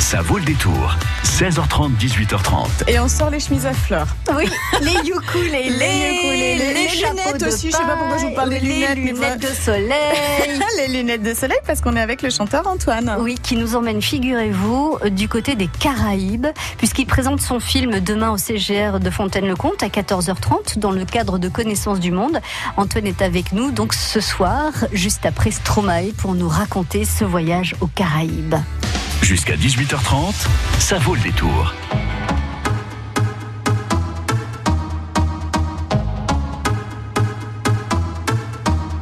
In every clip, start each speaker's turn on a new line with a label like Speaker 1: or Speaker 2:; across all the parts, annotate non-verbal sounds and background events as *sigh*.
Speaker 1: Ça vaut le détour. 16h30, 18h30.
Speaker 2: Et on sort les chemises à fleurs.
Speaker 3: Oui, les ukulélés,
Speaker 2: Les ukulélés, les
Speaker 3: les
Speaker 2: lunettes aussi, je sais pas pourquoi je vous parle des
Speaker 3: paille,
Speaker 2: lunettes,
Speaker 3: Les lunettes de soleil. *laughs*
Speaker 2: les lunettes de soleil parce qu'on est avec le chanteur Antoine.
Speaker 3: Oui, qui nous emmène, figurez-vous, du côté des Caraïbes, puisqu'il présente son film demain au CGR de Fontaine-le-Comte à 14h30 dans le cadre de Connaissance du Monde. Antoine est avec nous donc ce soir, juste après Stromae, pour nous raconter ce voyage aux Caraïbes.
Speaker 1: Jusqu'à 18h30, ça vaut le détour.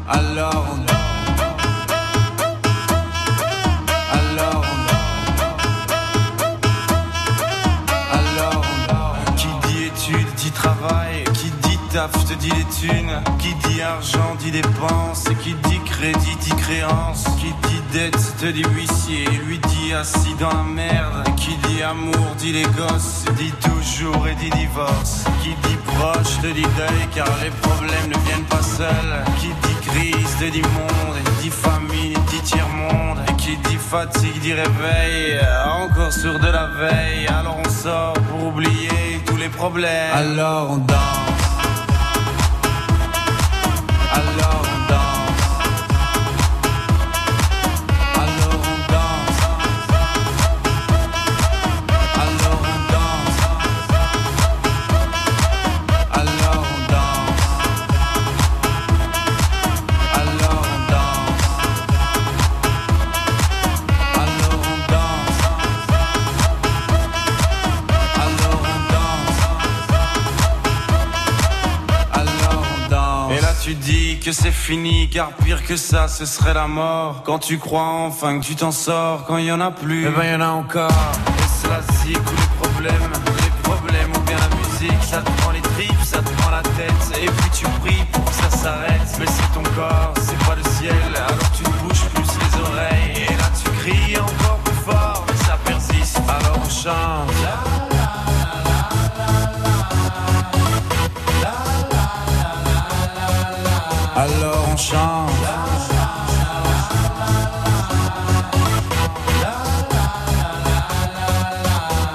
Speaker 4: Alors on Alors Alors Qui dit études dit travail Qui dit taf te dit les thunes Qui dit argent dit dépenses Qui dit crédit dit créance Qui dit dette te dit huissier Lui dit assis dans la merde. Qui dit amour dit les gosses Dit toujours et dit divorce. Qui dit proche te dit deuil Car les problèmes ne viennent pas seuls. Qui dit crise te dit monde dit famine dit tiers-monde. Et qui dit fatigue dit réveil Encore sur de la veille. Alors on sort pour oublier tous les problèmes. Alors on danse fini, car pire que ça, ce serait la mort. Quand tu crois enfin que tu t'en sors, quand il y en a plus, eh ben il y en a encore. Et cela zig tous les problèmes, les problèmes ou bien la musique, ça te prend les tripes, ça te prend la tête. Et puis tu pries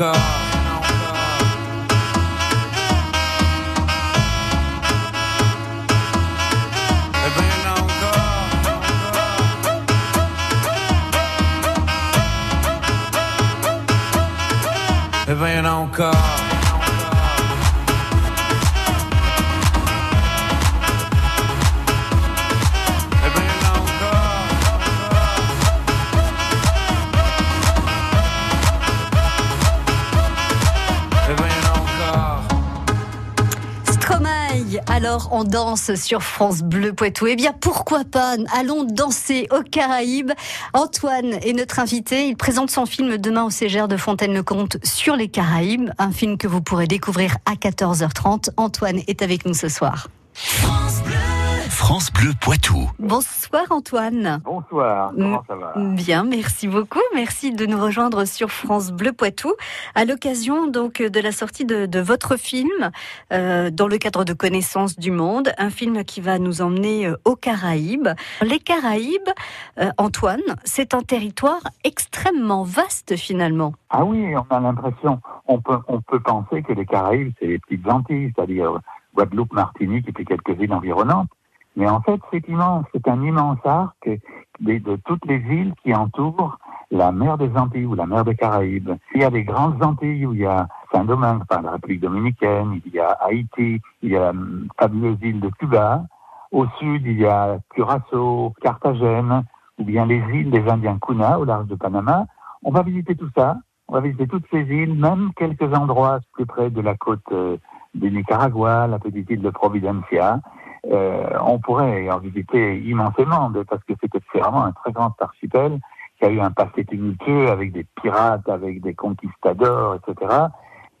Speaker 4: car alors on danse
Speaker 3: sur France Bleu Poitou. Eh bien pourquoi pas Allons danser aux Caraïbes. Antoine est notre invité. Il présente son film demain au CGR de Fontaine-le-Comte sur les Caraïbes. Un film que vous pourrez découvrir à 14h30. Antoine est avec nous ce soir.
Speaker 1: France Bleu Poitou.
Speaker 3: Bonsoir Antoine.
Speaker 5: Bonsoir, comment ça va
Speaker 3: Bien, merci beaucoup. Merci de nous rejoindre sur France Bleu Poitou à l'occasion donc de la sortie de, de votre film euh, dans le cadre de Connaissance du Monde, un film qui va nous emmener euh, aux Caraïbes. Les Caraïbes, euh, Antoine, c'est un territoire extrêmement vaste finalement.
Speaker 5: Ah oui, on a l'impression, on peut, on peut penser que les Caraïbes, c'est les petites Antilles, c'est-à-dire Guadeloupe, Martinique et puis quelques îles environnantes. Mais en fait, c'est immense, c'est un immense arc de, toutes les îles qui entourent la mer des Antilles ou la mer des Caraïbes. Il y a des grandes Antilles où il y a Saint-Domingue, enfin, la République dominicaine, il y a Haïti, il y a la fabuleuse île de Cuba. Au sud, il y a Curaçao, Carthagène, ou bien les îles des Indiens Kuna au large de Panama. On va visiter tout ça. On va visiter toutes ces îles, même quelques endroits plus près de la côte euh, du Nicaragua, la petite île de Providencia. Euh, on pourrait en visiter immensément parce que c'est vraiment un très grand archipel qui a eu un passé tumultueux avec des pirates, avec des conquistadors, etc.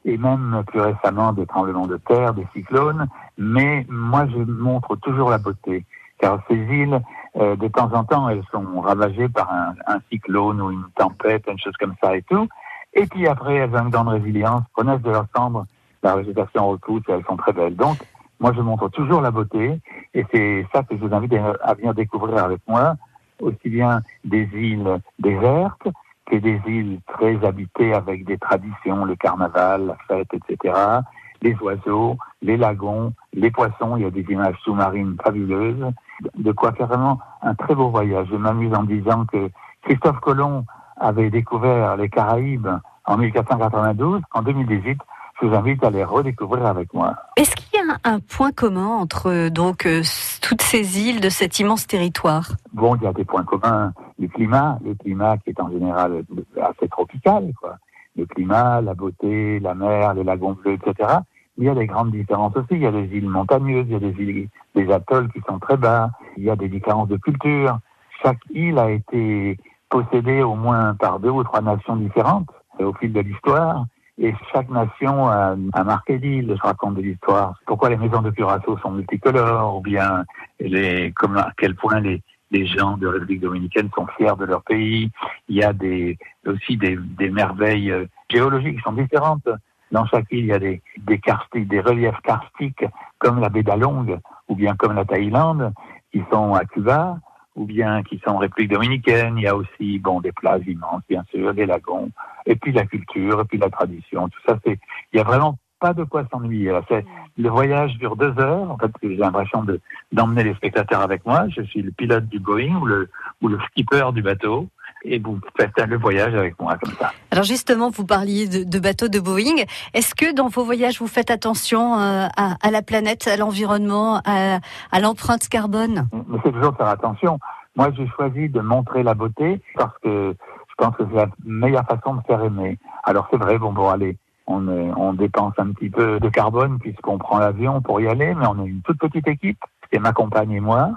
Speaker 5: Et même plus récemment des tremblements de terre, des cyclones. Mais moi, je montre toujours la beauté, car ces îles, euh, de temps en temps, elles sont ravagées par un, cyclone ou une tempête, une chose comme ça et tout. Et puis après, elles ont une grande résilience, renaissent de leur cendre, la végétation repousse et elles sont très belles. Donc, moi, je montre toujours la beauté et c'est ça que je vous invite à venir découvrir avec moi, aussi bien des îles désertes que des îles très habitées avec des traditions, le carnaval, la fête, etc. Les oiseaux, les lagons, les poissons, il y a des images sous-marines fabuleuses. De quoi faire vraiment un très beau voyage. Je m'amuse en disant que Christophe Colomb avait découvert les Caraïbes en 1492. En 2018, je vous invite à les redécouvrir avec moi.
Speaker 3: Un, point commun entre euh, donc euh, toutes ces îles de cet immense territoire
Speaker 5: Bon, il y a des points communs. Le climat, le climat qui est en général assez tropical. Le climat, la beauté, la mer, les lagons bleus, etc. Il y a des grandes différences aussi. Il y a des îles montagneuses, il y a des îles, des atolls qui sont très bas. Il y a des différences de culture. Chaque île a été possédée au moins par deux ou trois nations différentes euh, au fil de l'histoire. Et chaque nation a, a marqué l'île, je raconte de l'histoire. Pourquoi les maisons de Curaçao sont multicolores, ou bien les, à quel point les, les gens de République dominicaine sont fiers de leur pays. Il y a aussi des, des merveilles euh, géologiques qui sont différentes. Dans chaque île, il y a des, des karstiques, des reliefs karstiques, comme la baie d'Along, ou bien comme la Thaïlande, qui sont à Cuba, ou bien qui sont en République dominicaine. Il y a aussi, bon, des plages immenses, bien sûr, des lagons, et puis la culture, et puis la tradition. Tout ça, c'est, il y a vraiment pas de quoi s'ennuyer. le voyage dure deux heures. En fait, j'ai l'impression de, d'emmener les spectateurs avec moi. Je suis le pilote du Boeing ou le, ou le skipper du bateau. Et vous faites le voyage avec moi comme ça.
Speaker 3: Alors justement, vous parliez de, de bateaux de Boeing. Est-ce que dans vos voyages, vous faites attention euh, à, à la planète, à l'environnement, à, à l'empreinte carbone?
Speaker 5: Mais c'est toujours faire attention. Moi, j'ai choisi de montrer la beauté parce que je pense que c'est la meilleure façon de faire aimer. Alors c'est vrai, bon, bon, allez, on, est- on dépense un petit peu de carbone puisqu'on prend l'avion pour y aller, mais on est une toute petite équipe. C'est ma compagne et moi.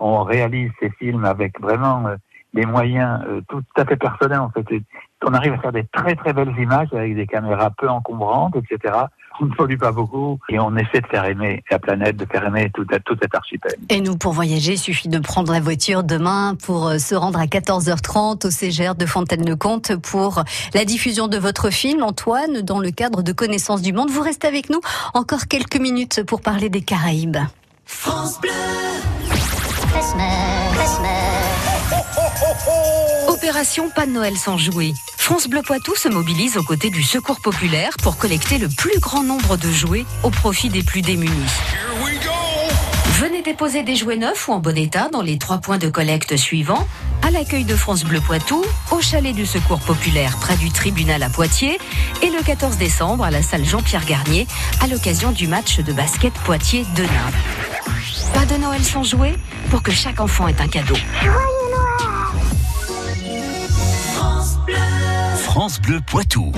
Speaker 5: On réalise ces films avec vraiment euh, des moyens euh, tout à fait personnels. En fait, Et on arrive à faire des très très belles images avec des caméras peu encombrantes, etc. On ne pollue pas beaucoup et on essaie de faire aimer la planète, de faire aimer tout, tout cet archipel.
Speaker 3: Et nous, pour voyager, il suffit de prendre la voiture demain pour euh, se rendre à 14h30 au CGR de Fontaine-le-Comte pour la diffusion de votre film, Antoine, dans le cadre de Connaissance du Monde. Vous restez avec nous encore quelques minutes pour parler des Caraïbes.
Speaker 6: Opération Pas de Noël sans jouets. France Bleu Poitou se mobilise aux côtés du Secours populaire pour collecter le plus grand nombre de jouets au profit des plus démunis. Venez déposer des jouets neufs ou en bon état dans les trois points de collecte suivants. À l'accueil de France Bleu Poitou, au chalet du Secours populaire près du tribunal à Poitiers et le 14 décembre à la salle Jean-Pierre Garnier à l'occasion du match de basket Poitiers-Denain. Pas de Noël sans jouets pour que chaque enfant ait un cadeau.
Speaker 1: France Bleu Poitou.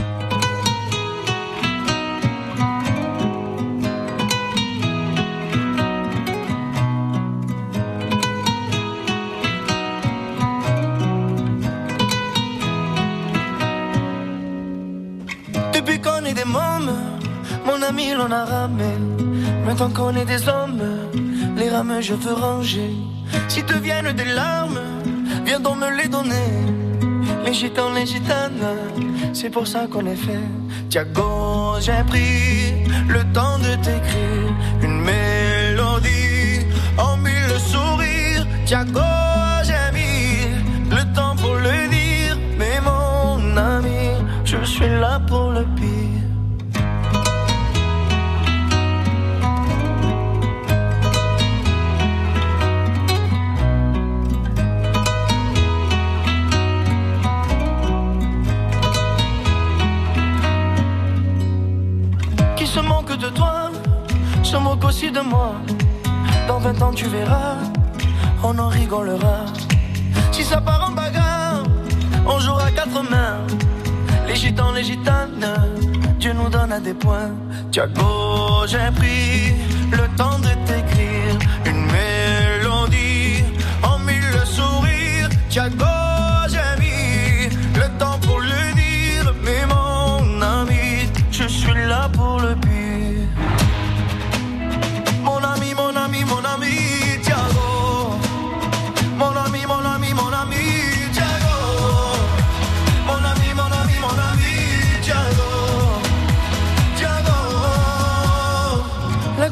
Speaker 7: Depuis qu'on est des mômes, mon ami l'en a ramé. Maintenant qu'on est des hommes, les rames je veux ranger. Si te viennent des larmes, viens donc me les donner. Les gitans, les gitanes, c'est pour ça qu'on est fait. Tiago, j'ai pris le temps de t'écrire une mélodie en mille sourires. Tiago, j'ai mis le temps pour le dire. Mais mon ami, je suis là pour le pire. Se moque aussi de moi. Dans 20 ans, tu verras, on en rigolera. Si ça part en bagarre, on jouera quatre mains. Les gitans, les gitanes, Dieu nous donne à des points. Tiago, j'ai pris le temps de t'écrire une mélodie en mille sourires. Tiago,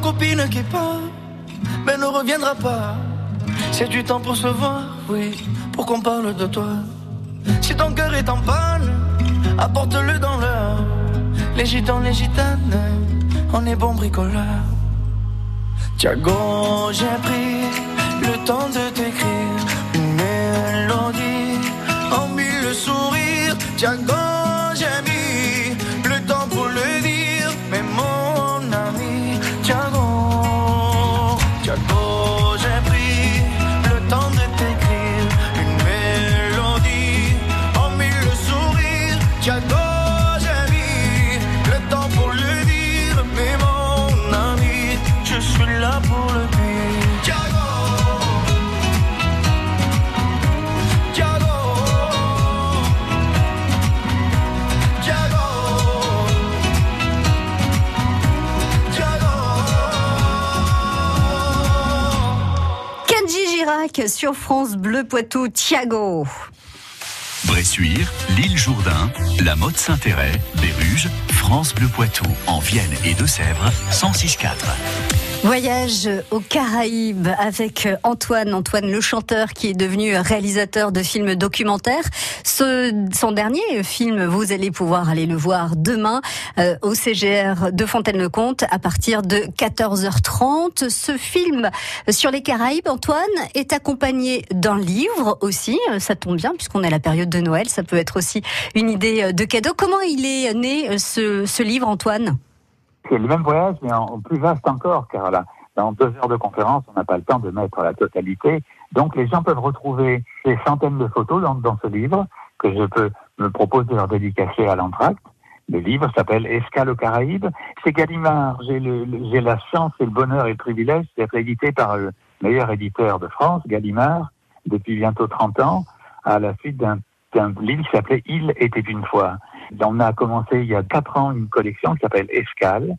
Speaker 7: copine qui part, mais ne reviendra pas. C'est du temps pour se voir, oui, pour qu'on parle de toi. Si ton cœur est en panne, apporte-le dans l'heure. Les gitans, les gitanes, on est bons bricoleurs. Tiago, j'ai pris le temps de t'écrire une mélodie en mille sourires. Tiago, j'ai mis Tiago,
Speaker 3: Sur France Bleu Poitou, Thiago.
Speaker 1: Bressuire, l'île Jourdain, la Motte Saint-Péret, Béruges, France Bleu Poitou, en Vienne et Deux-Sèvres, 106.4.
Speaker 3: Voyage aux Caraïbes avec Antoine, Antoine le chanteur qui est devenu réalisateur de films documentaires. Ce, son dernier film, vous allez pouvoir aller le voir demain euh, au CGR de Fontaine-le-Comte à partir de 14h30. Ce film sur les Caraïbes, Antoine, est accompagné d'un livre aussi. Ça tombe bien puisqu'on est à la période de Noël. Ça peut être aussi une idée de cadeau. Comment il est né ce, ce livre, Antoine?
Speaker 5: C'est le même voyage, mais en, plus vaste encore, car là, dans deux heures de conférence, on n'a pas le temps de mettre la totalité. Donc, les gens peuvent retrouver des centaines de photos dans, ce livre que je peux me propose de leur dédicacer à l'entracte. Le livre s'appelle Escale aux Caraïbes. C'est Gallimard. J'ai le, le- la chance et le bonheur et le privilège d'être édité par le meilleur éditeur de France, Gallimard, depuis bientôt 30 ans, à la suite d'un d'un livre qui s'appelait Il était une fois. On a commencé il y a quatre ans une collection qui s'appelle Escale.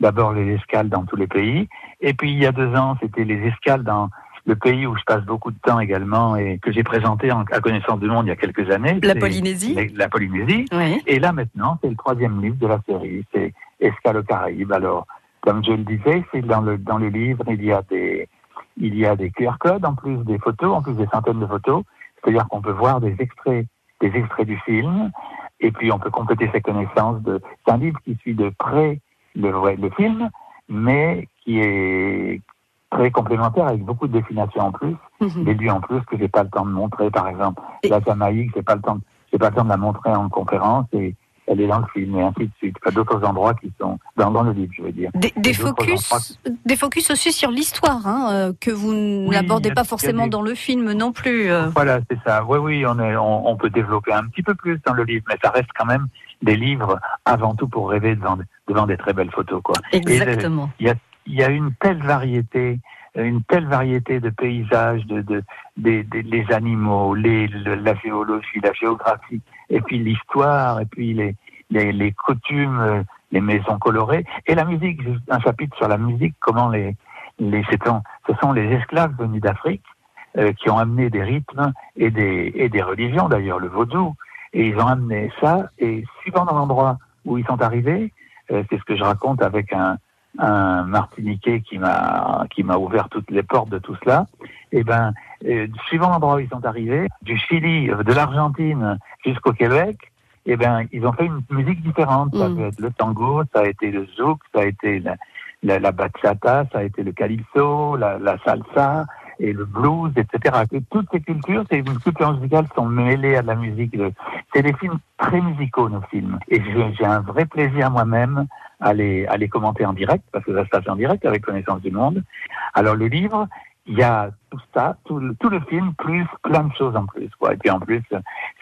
Speaker 5: D'abord les escales dans tous les pays. Et puis il y a deux ans, c'était les escales dans le pays où je passe beaucoup de temps également et que j'ai présenté en, à connaissance du monde il y a quelques années.
Speaker 3: La Polynésie
Speaker 5: La Polynésie.
Speaker 3: Oui.
Speaker 5: Et là maintenant, c'est le troisième livre de la série, c'est Escale aux Caraïbes. Alors, comme je le disais, c'est dans le dans le livre, il y a des il y a des QR codes en plus des photos, en plus des centaines de photos. C'est-à-dire qu'on peut voir des extraits des extraits du film et puis on peut compléter ses connaissances. De... C'est un livre qui suit de près le, vrai- le film, mais qui est très complémentaire avec beaucoup de destinations en plus,
Speaker 3: Mhm.
Speaker 5: des lieux en plus que j'ai pas le temps de montrer. Par exemple,
Speaker 3: Et-
Speaker 5: la Jamaïque, j'ai pas le temps, j'ai pas le temps de la montrer en conférence et elle est dans le film et ainsi de suite. Enfin, d'autres endroits qui sont dans, dans le livre, je veux dire.
Speaker 3: Des, des focus, des focus aussi sur l'histoire, hein, euh, que vous n'abordez
Speaker 5: a-
Speaker 3: pas forcément
Speaker 5: des-
Speaker 3: dans le film non plus. euh.
Speaker 5: Voilà, c'est ça. Oui, oui, on, est, on, on peut développer un petit peu plus dans le livre, mais ça reste quand même des livres avant tout pour rêver devant, devant des très belles photos, quoi.
Speaker 3: Exactement.
Speaker 5: Il y a, il y a une telle variété, une telle variété de paysages, de, de des, des- les animaux, les, le- la géologie, la géographie, et puis l'histoire, et puis les, les, les coutumes, euh, les maisons colorées, et la musique. Un chapitre sur la musique, comment les, les ce sont les esclaves venus d'Afrique euh, qui ont amené des rythmes et des, et des religions, d'ailleurs le vaudou, et ils ont amené ça, et suivant dans l'endroit où ils sont arrivés, euh, c'est ce que je raconte avec un, un Martiniquais qui m'a qui m'a ouvert toutes les portes de tout cela. Et ben, euh, suivant l'endroit où ils sont arrivés, du Chili, euh, de l'Argentine jusqu'au Québec, et ben ils ont fait une musique différente. Ça
Speaker 3: Mm.
Speaker 5: peut être le tango, ça a été le zouk, ça a été la, la, la bachata, ça a été le calypso, la, la salsa et le blues, etc. Toutes ces cultures, ces cultures musicales sont mêlées à de la musique. C'est des films très musicaux, nos films. Et j'ai j'ai un vrai plaisir moi-même à les, à les commenter en direct, parce que ça se passe en direct avec Connaissance du Monde. Alors le livre, il y a tout ça, tout le, tout le film, plus plein de choses en plus. Quoi. Et puis en plus,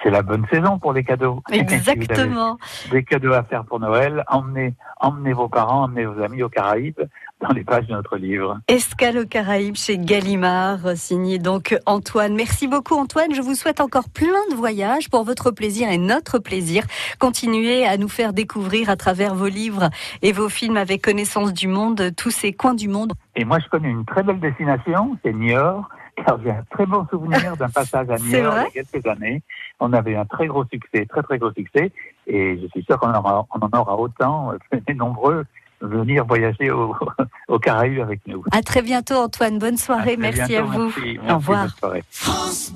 Speaker 5: c'est la bonne saison pour les cadeaux. Si *laughs*
Speaker 3: Exactement.
Speaker 5: des cadeaux à faire pour Noël, emmenez, emmenez vos parents, emmenez vos amis aux Caraïbes dans les pages de notre livre.
Speaker 3: Escale aux Caraïbes chez Gallimard, signé donc Antoine. Merci beaucoup Antoine. Je vous souhaite encore plein de voyages pour votre plaisir et notre plaisir. Continuez à nous faire découvrir à travers vos livres et vos films avec connaissance du monde, tous ces coins du monde.
Speaker 5: Et moi, je connais une très belle destination, c'est Niort, car j'ai un très bon souvenir d'un passage à Niort
Speaker 3: vrai
Speaker 5: il y a quelques années. On avait un très gros succès, très très gros succès, et je suis sûr qu'on en aura, on en aura autant, euh, *laughs* venez nombreux venir voyager au- *laughs* aux Caraïbes avec nous.
Speaker 3: À très bientôt Antoine. Bonne soirée. Merci
Speaker 5: bientôt,
Speaker 3: à vous.
Speaker 5: merci,
Speaker 3: Au revoir.
Speaker 5: bonne soirée.
Speaker 6: France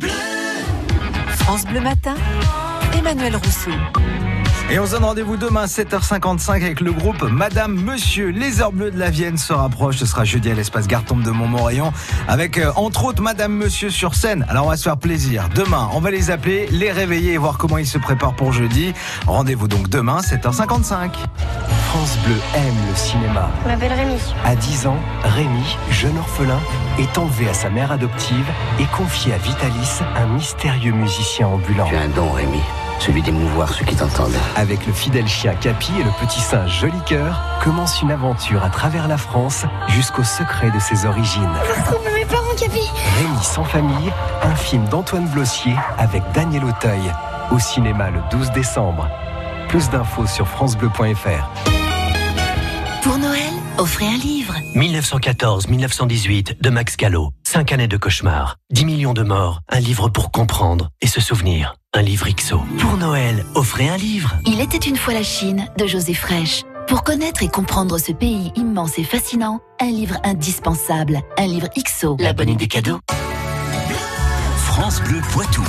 Speaker 6: Bleu Matin, Emmanuel Rousseau.
Speaker 8: Et on se donne rendez-vous demain à 7h55 avec le groupe Madame Monsieur. Les heures bleues de la Vienne se rapprochent. Ce sera jeudi à l'espace Gartombe de Montmorillon avec euh, entre autres Madame Monsieur sur scène. Alors on va se faire plaisir. Demain, on va les appeler, les réveiller et voir comment ils se préparent pour jeudi. Rendez-vous donc demain 7h55.
Speaker 9: France Bleu aime le cinéma.
Speaker 10: Je m'appelle Rémi.
Speaker 9: À 10 ans, Rémi, jeune orphelin, est enlevé à sa mère adoptive et confié à Vitalis, un mystérieux musicien ambulant.
Speaker 11: Tu as un don, Rémi. Celui d'émouvoir ceux qui t'entendent.
Speaker 9: Avec le fidèle chien Capi et le petit singe Joli Cœur, commence une aventure à travers la France jusqu'au secret de ses origines.
Speaker 10: Retrouve mes parents, Capi.
Speaker 9: Rémi sans famille, un film d'Antoine Blossier avec Daniel Auteuil. Au cinéma le 12 décembre. Plus d'infos sur FranceBleu.fr.
Speaker 6: Pour Noël, offrez un livre.
Speaker 12: 1914-1918 de Max Gallo. Cinq années de cauchemar. 10 millions de morts. Un livre pour comprendre et se souvenir. Un livre XO. Pour Noël, offrez un livre.
Speaker 6: Il était une fois la Chine de José Fraîche. Pour connaître et comprendre ce pays immense et fascinant, un livre indispensable, un livre XO.
Speaker 12: La bonne idée cadeau.
Speaker 1: France Bleu Poitou.